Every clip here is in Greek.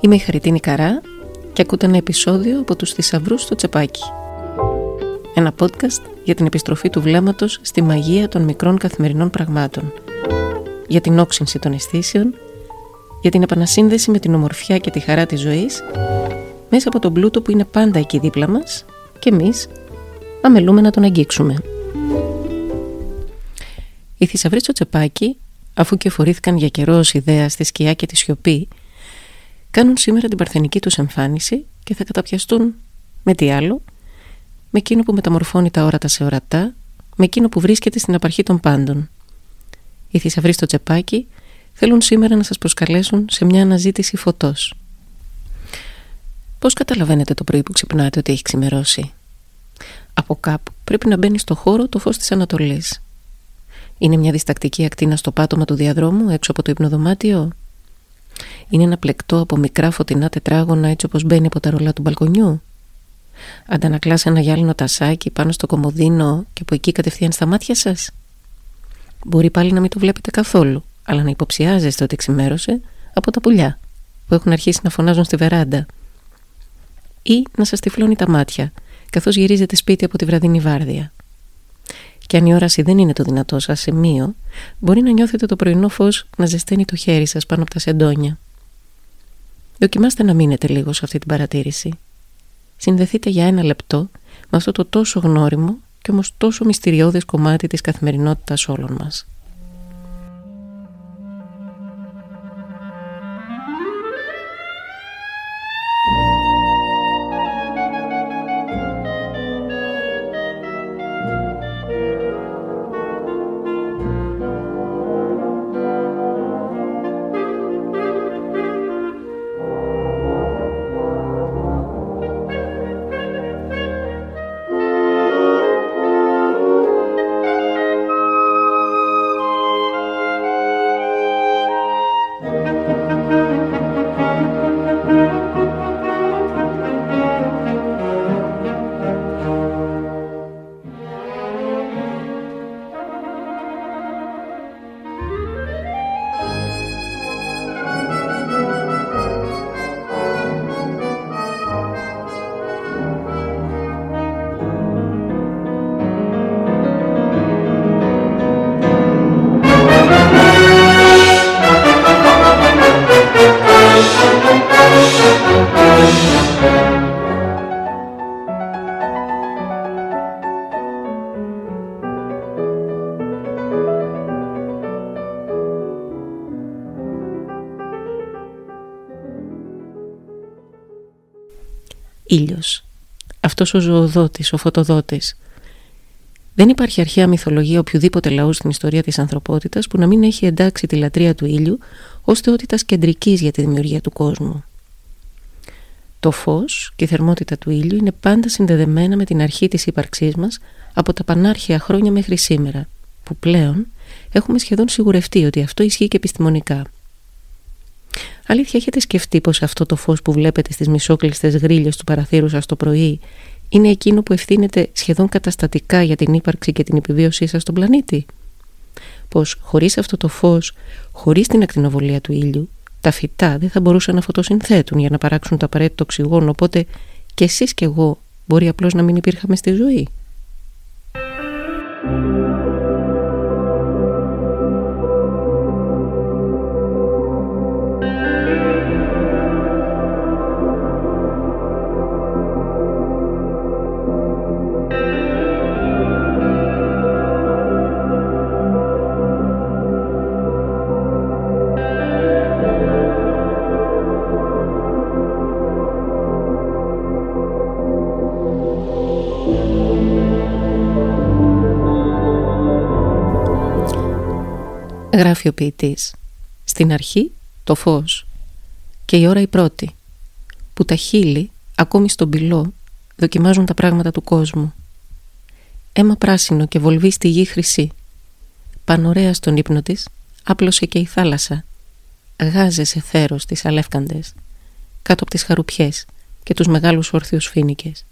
Είμαι η Χαριτίνη Καρά και ακούτε ένα επεισόδιο από τους θησαυρούς στο τσεπάκι. Ένα podcast για την επιστροφή του βλέμματος στη μαγεία των μικρών καθημερινών πραγμάτων. Για την όξυνση των αισθήσεων, για την επανασύνδεση με την ομορφιά και τη χαρά της ζωής, μέσα από τον πλούτο που είναι πάντα εκεί δίπλα μας και εμείς αμελούμε να τον αγγίξουμε. Οι θησαυροί στο τσεπάκι, αφού και φορήθηκαν για καιρό ως ιδέα στη σκιά και τη σιωπή, κάνουν σήμερα την παρθενική τους εμφάνιση και θα καταπιαστούν με τι άλλο, με εκείνο που μεταμορφώνει τα όρατα σε ορατά, με εκείνο που βρίσκεται στην απαρχή των πάντων. Οι θησαυροί στο τσεπάκι θέλουν σήμερα να σας προσκαλέσουν σε μια αναζήτηση φωτός. Πώς καταλαβαίνετε το πρωί που ξυπνάτε ότι έχει ξημερώσει; Από κάπου πρέπει να μπαίνει στο χώρο το φως της Ανατολής. Είναι μια διστακτική ακτίνα στο πάτωμα του διαδρόμου έξω από το υπνοδωμάτιο. Είναι ένα πλεκτό από μικρά φωτεινά τετράγωνα έτσι όπως μπαίνει από τα ρολά του μπαλκονιού. Αντανακλάς ένα γυάλινο τασάκι πάνω στο κομμωδίνο και από εκεί κατευθείαν στα μάτια σας. Μπορεί πάλι να μην το βλέπετε καθόλου, αλλά να υποψιάζεστε ότι ξημέρωσε από τα πουλιά που έχουν αρχίσει να φωνάζουν στη βεράντα. Ή να σας τυφλώνει τα μάτια, καθώς γυρίζετε σπίτι από τη βραδινή βάρδια. Και αν η όραση δεν είναι το δυνατό σας σημείο, μπορεί να νιώθετε το πρωινό φως να ζεσταίνει το χέρι σας πάνω από τα σεντόνια. Δοκιμάστε να μείνετε λίγο σε αυτή την παρατήρηση. Συνδεθείτε για ένα λεπτό με αυτό το τόσο γνώριμο και όμως τόσο μυστηριώδες κομμάτι της καθημερινότητας όλων μας. Ήλιος. Αυτός ο ζωοδότης, ο φωτοδότης. Δεν υπάρχει αρχαία μυθολογία οποιοδήποτε λαού στην ιστορία της ανθρωπότητας που να μην έχει εντάξει τη λατρεία του ήλιου ως θεότητας κεντρικής για τη δημιουργία του κόσμου. Το φως και η θερμότητα του ήλιου είναι πάντα συνδεδεμένα με την αρχή της ύπαρξής μας από τα πανάρχια χρόνια μέχρι σήμερα, που πλέον έχουμε σχεδόν σιγουρευτεί ότι αυτό ισχύει και επιστημονικά. Αλήθεια έχετε σκεφτεί πως αυτό το φως που βλέπετε στις μισόκλειστες γρίλες του παραθύρου σας το πρωί είναι εκείνο που ευθύνεται σχεδόν καταστατικά για την ύπαρξη και την επιβίωσή σας στον πλανήτη; Πως χωρίς αυτό το φως, χωρίς την ακτινοβολία του ήλιου, τα φυτά δεν θα μπορούσαν να φωτοσυνθέτουν για να παράξουν το απαραίτητο οξυγόνο, οπότε και εσείς και εγώ μπορεί απλώς να μην υπήρχαμε στη ζωή; Γράφει ο ποιητής. Στην αρχή το φως και η ώρα η πρώτη που τα χείλη ακόμη στον πυλό δοκιμάζουν τα πράγματα του κόσμου. Έμα πράσινο και βολβή στη γη χρυσή. Πανωρέα στον ύπνο της άπλωσε και η θάλασσα. Γάζε σε θέρος τις αλεύκαντες κάτω από τις χαρουπιές και τους μεγάλους όρθιους φίνικες.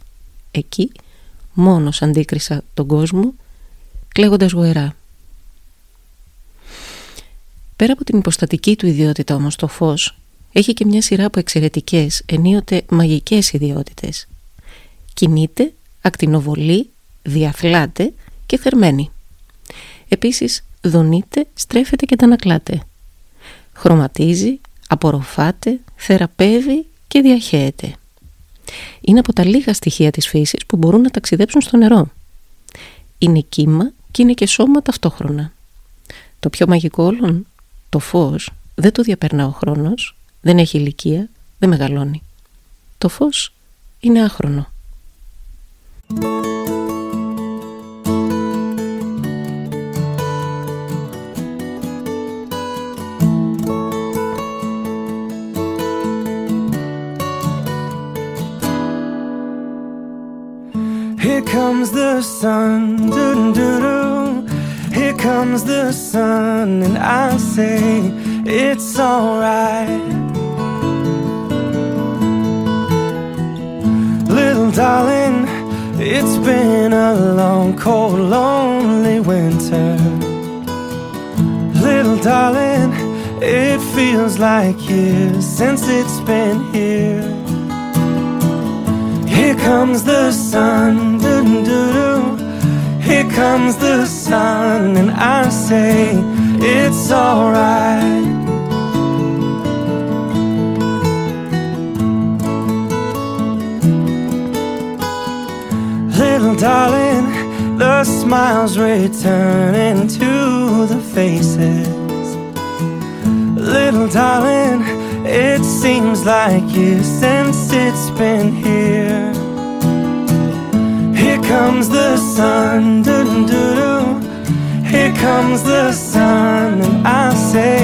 Εκεί μόνος αντίκρισα τον κόσμο κλαίγοντας γοερά. Πέρα από την υποστατική του ιδιότητα όμως το φως, έχει και μια σειρά από εξαιρετικές, ενίοτε μαγικές ιδιότητες. Κινείται, ακτινοβολεί, διαθλάται και θερμαίνει. Επίσης δονείται, στρέφεται και τανακλάται. Χρωματίζει, απορροφάται, θεραπεύει και διαχέεται. Είναι από τα λίγα στοιχεία της φύσης που μπορούν να ταξιδέψουν στο νερό. Είναι κύμα και είναι και σώμα ταυτόχρονα. Το πιο μαγικό όλων, το φως, δεν το διαπερνά ο χρόνος, δεν έχει ηλικία, δεν μεγαλώνει. Το φως είναι άχρονο. Here comes the sun, doo doo doo. Here comes the sun, and I say it's alright. Little darling, it's been a long, cold, lonely winter. Little darling, it feels like years since it's been here. Here comes the sun, doo doo doo. Here comes the sun, and I say it's alright. Little darling, the smiles returning to the faces. Little darling, it seems like years since it's been here. Here comes the sun, doo doo doo. Here comes the sun, and I say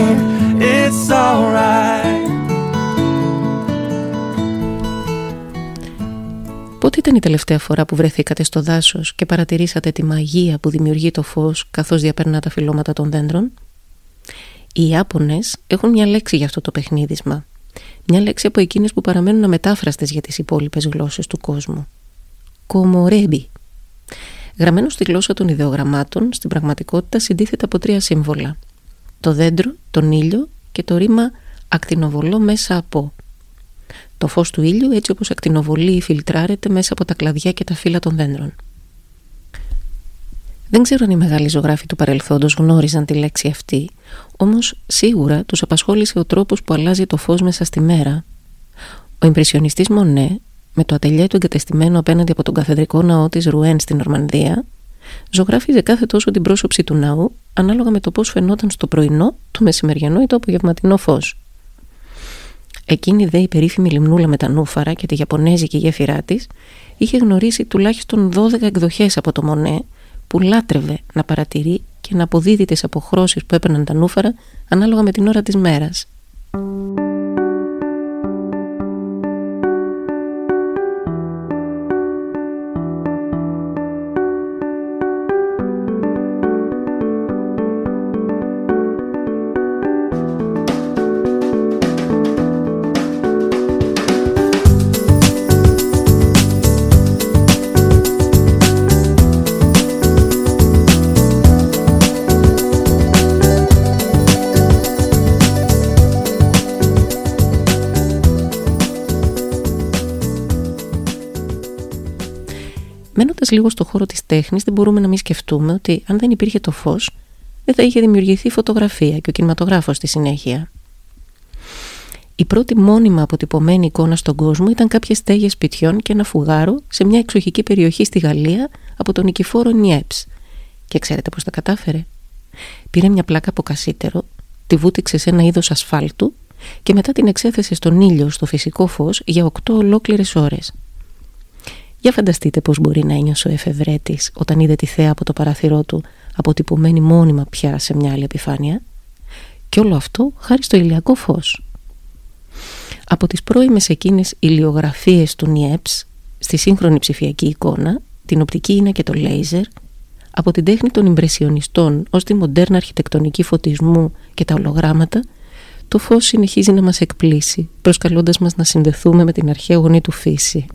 it's alright. Πότε ήταν η τελευταία φορά που βρεθήκατε στο δάσος και παρατηρήσατε τη μαγεία που δημιουργεί το φως καθώς διαπερνά τα φυλλώματα των δέντρων; Οι Ιάπωνες έχουν μια λέξη για αυτό το παιχνίδισμα. Μια λέξη από εκείνες που παραμένουν αμετάφραστες για τις υπόλοιπες γλώσσες του κόσμου. Κομορέμπι. Γραμμένο στη γλώσσα των ιδεογραμμάτων, στην πραγματικότητα συντίθεται από τρία σύμβολα. Το δέντρο, τον ήλιο και το ρήμα ακτινοβολό μέσα από. Το φως του ήλιου έτσι όπως ακτινοβολεί ή φιλτράρεται μέσα από τα κλαδιά και τα φύλλα των δέντρων. Δεν ξέρω αν οι μεγάλοι ζωγράφοι του παρελθόντος γνώριζαν τη λέξη αυτή, όμως σίγουρα τους απασχόλησε ο τρόπος που αλλάζει το φως μέσα στη μέρα. Ο ιμπρεσιονιστής Μονέ, με το ατελιέ του εγκατεστημένο απέναντι από τον καθεδρικό ναό της Ρουέν στην Νορμανδία, ζωγράφιζε κάθε τόσο την πρόσωψη του ναού ανάλογα με το πώς φαινόταν στο πρωινό, το μεσημεριανό ή το απογευματινό φως. Εκείνη δε η περίφημη λιμνούλα με τα νούφαρα και τη Ιαπωνέζικη γέφυρά της είχε γνωρίσει τουλάχιστον 12 εκδοχές από το Μονέ που λάτρευε να παρατηρεί και να αποδίδει τις αποχρώσεις που έπαιρναν τα νούφαρα ανάλογα με την ώρα της μέρας. Μένοντα λίγο στο χώρο της τέχνης, δεν μπορούμε να μην σκεφτούμε ότι αν δεν υπήρχε το φως, δεν θα είχε δημιουργηθεί η φωτογραφία και ο κινηματογράφος στη συνέχεια. Η πρώτη μόνιμα αποτυπωμένη εικόνα στον κόσμο ήταν κάποιες στέγες σπιτιών και ένα φουγάρο σε μια εξοχική περιοχή στη Γαλλία από τον Νικηφόρο Νιέψ. Και ξέρετε πώς τα κατάφερε. Πήρε μια πλάκα από κασίτερο, τη βούτυξε σε ένα είδος ασφάλτου και μετά την εξέθεσε στον ήλιο στο φυσικό φως για 8 ολόκληρες ώρες. Για φανταστείτε πώς μπορεί να ένιωσε ο εφευρέτης όταν είδε τη θέα από το παραθυρό του αποτυπωμένη μόνιμα πια σε μια άλλη επιφάνεια; Και όλο αυτό χάρη στο ηλιακό φως. Από τις πρώιμες εκείνες ηλιογραφίες του Νιέψ στη σύγχρονη ψηφιακή εικόνα, την οπτική είναι και το λέιζερ, από την τέχνη των ιμπρεσιονιστών ως τη μοντέρνα αρχιτεκτονική φωτισμού και τα ολογράμματα, το φως συνεχίζει να μας εκπλήσει, προσκαλώντας μας να συνδεθούμε με την αρχαία γονή του φύση.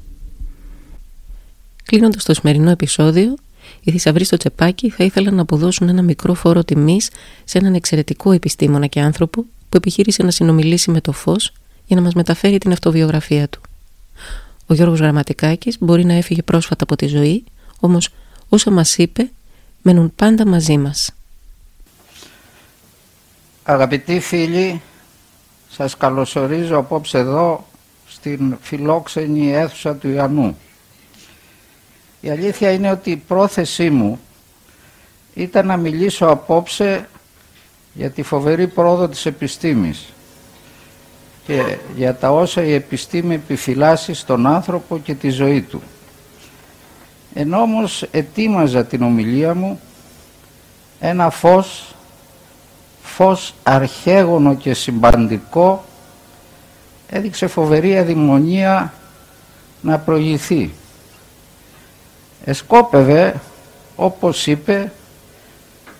Κλείνοντας το σημερινό επεισόδιο, οι θησαυροί στο τσεπάκι θα ήθελαν να αποδώσουν ένα μικρό φόρο τιμής σε έναν εξαιρετικό επιστήμονα και άνθρωπο που επιχείρησε να συνομιλήσει με το φως για να μας μεταφέρει την αυτοβιογραφία του. Ο Γιώργος Γραμματικάκης μπορεί να έφυγε πρόσφατα από τη ζωή, όμως όσα μας είπε μένουν πάντα μαζί μας. Αγαπητοί φίλοι, σας καλωσορίζω απόψε εδώ στην φιλόξενη αίθουσα του Ιαννού. Η αλήθεια είναι ότι η πρόθεσή μου ήταν να μιλήσω απόψε για τη φοβερή πρόοδο της επιστήμης και για τα όσα η επιστήμη επιφυλάσσει στον άνθρωπο και τη ζωή του. Ενώ όμως ετοίμαζα την ομιλία μου ένα φως, φως αρχαίγωνο και συμπαντικό έδειξε φοβερή αδημονία να προηγηθεί. Εσκόπευε, όπως είπε,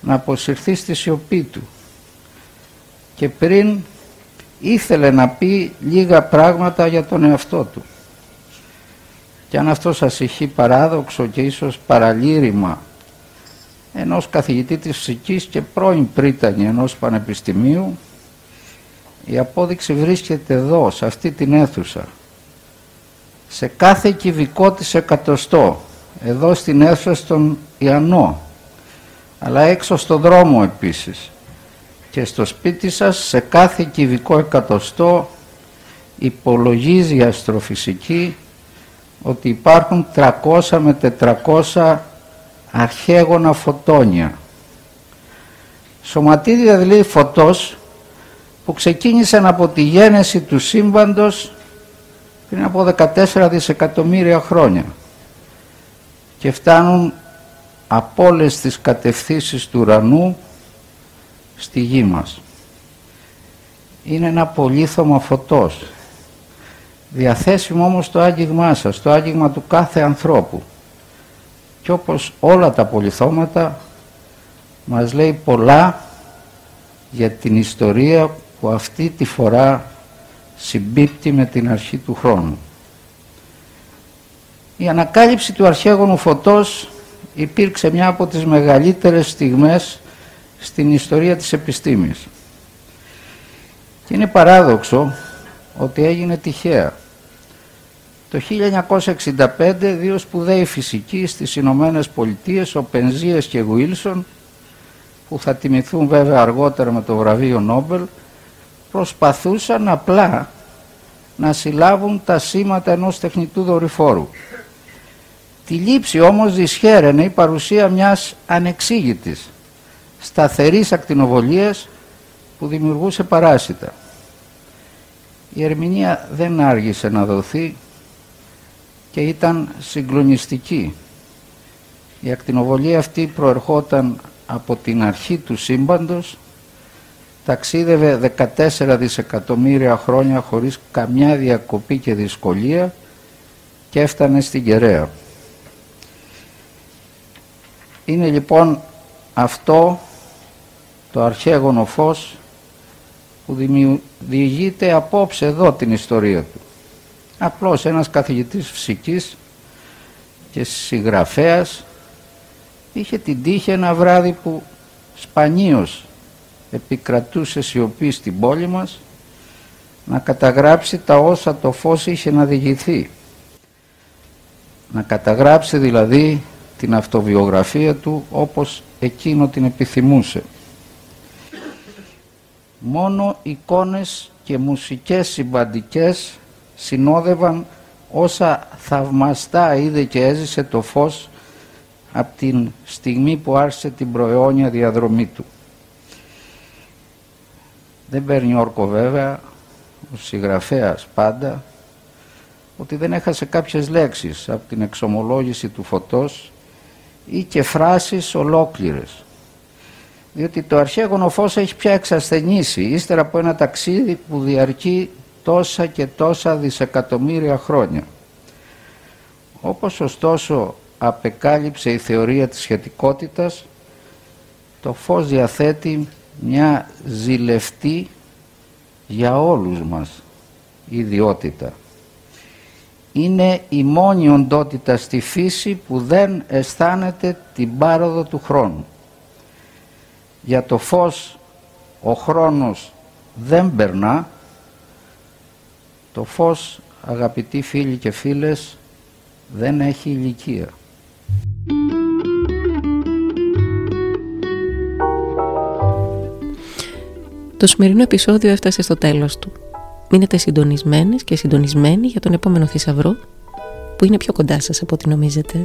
να αποσυρθεί στη σιωπή του και πριν ήθελε να πει λίγα πράγματα για τον εαυτό του. Και αν αυτό σας ηχεί παράδοξο και ίσως παραλήρημα ενός καθηγητή της φυσικής και πρώην πρίτανη ενός πανεπιστημίου, η απόδειξη βρίσκεται εδώ, σε αυτή την αίθουσα. Σε κάθε κυβικό της εκατοστό, εδώ στην αίθουσα στον Ιαννό, αλλά έξω στο δρόμο επίσης και στο σπίτι σας σε κάθε κυβικό εκατοστό υπολογίζει η αστροφυσική ότι υπάρχουν 300 με 400 αρχαίγωνα φωτόνια. Σωματίδια δηλαδή φωτός που ξεκίνησαν από τη γένεση του σύμπαντος πριν από 14 δισεκατομμύρια χρόνια και φτάνουν από όλες τις κατευθύνσεις του ουρανού στη γη μας. Είναι ένα πολύθωμα φωτός, διαθέσιμο όμως στο άγγιγμά σας, στο άγγιγμα του κάθε ανθρώπου. Και όπως όλα τα πολυθώματα μας λέει πολλά για την ιστορία που αυτή τη φορά συμπίπτει με την αρχή του χρόνου. Η ανακάλυψη του αρχαίγονου φωτός υπήρξε μια από τις μεγαλύτερες στιγμές στην ιστορία της επιστήμης. Και είναι παράδοξο ότι έγινε τυχαία. Το 1965 δύο σπουδαίοι φυσικοί στις Ηνωμένες Πολιτείες, ο Πενζίας και Γουίλσον, που θα τιμηθούν βέβαια αργότερα με το βραβείο Νόμπελ, προσπαθούσαν απλά να συλλάβουν τα σήματα ενός τεχνητού δορυφόρου. Τη λήψη όμως δυσχέραινε η παρουσία μιας ανεξήγητης, σταθερής ακτινοβολίας που δημιουργούσε παράσιτα. Η ερμηνεία δεν άργησε να δοθεί και ήταν συγκλονιστική. Η ακτινοβολία αυτή προερχόταν από την αρχή του σύμπαντος, ταξίδευε 14 δισεκατομμύρια χρόνια χωρίς καμιά διακοπή και δυσκολία και έφτανε στην Κεραία. Είναι λοιπόν αυτό το αρχαίγωνο φως που διηγείται απόψε εδώ την ιστορία του. Απλώς ένας καθηγητής φυσικής και συγγραφέας είχε την τύχη ένα βράδυ που σπανίως επικρατούσε σιωπή στην πόλη μας να καταγράψει τα όσα το φως είχε να διηγηθεί. Να καταγράψει δηλαδή την αυτοβιογραφία του όπως εκείνο την επιθυμούσε. Μόνο εικόνες και μουσικές συμπαντικές συνόδευαν όσα θαυμαστά είδε και έζησε το φως από την στιγμή που άρχισε την προαιώνια διαδρομή του. Δεν παίρνει όρκο βέβαια, ο συγγραφέας πάντα, ότι δεν έχασε κάποιες λέξεις από την εξομολόγηση του φωτός ή και φράσεις ολόκληρες. Διότι το αρχαίγωνο φως έχει πια εξασθενήσει ύστερα από ένα ταξίδι που διαρκεί τόσα και τόσα δισεκατομμύρια χρόνια. Όπως ωστόσο απεκάλυψε η θεωρία της σχετικότητας, το φως διαθέτει μια ζηλευτή για όλους μας ιδιότητα είναι η μόνη οντότητα στη φύση που δεν αισθάνεται την πάροδο του χρόνου. Για το φως ο χρόνος δεν περνά, Το φως, αγαπητοί φίλοι και φίλες, δεν έχει ηλικία. Το σημερινό επεισόδιο έφτασε στο τέλος του. Μείνετε συντονισμένες και συντονισμένοι για τον επόμενο θησαυρό που είναι πιο κοντά σας από ό,τι νομίζετε.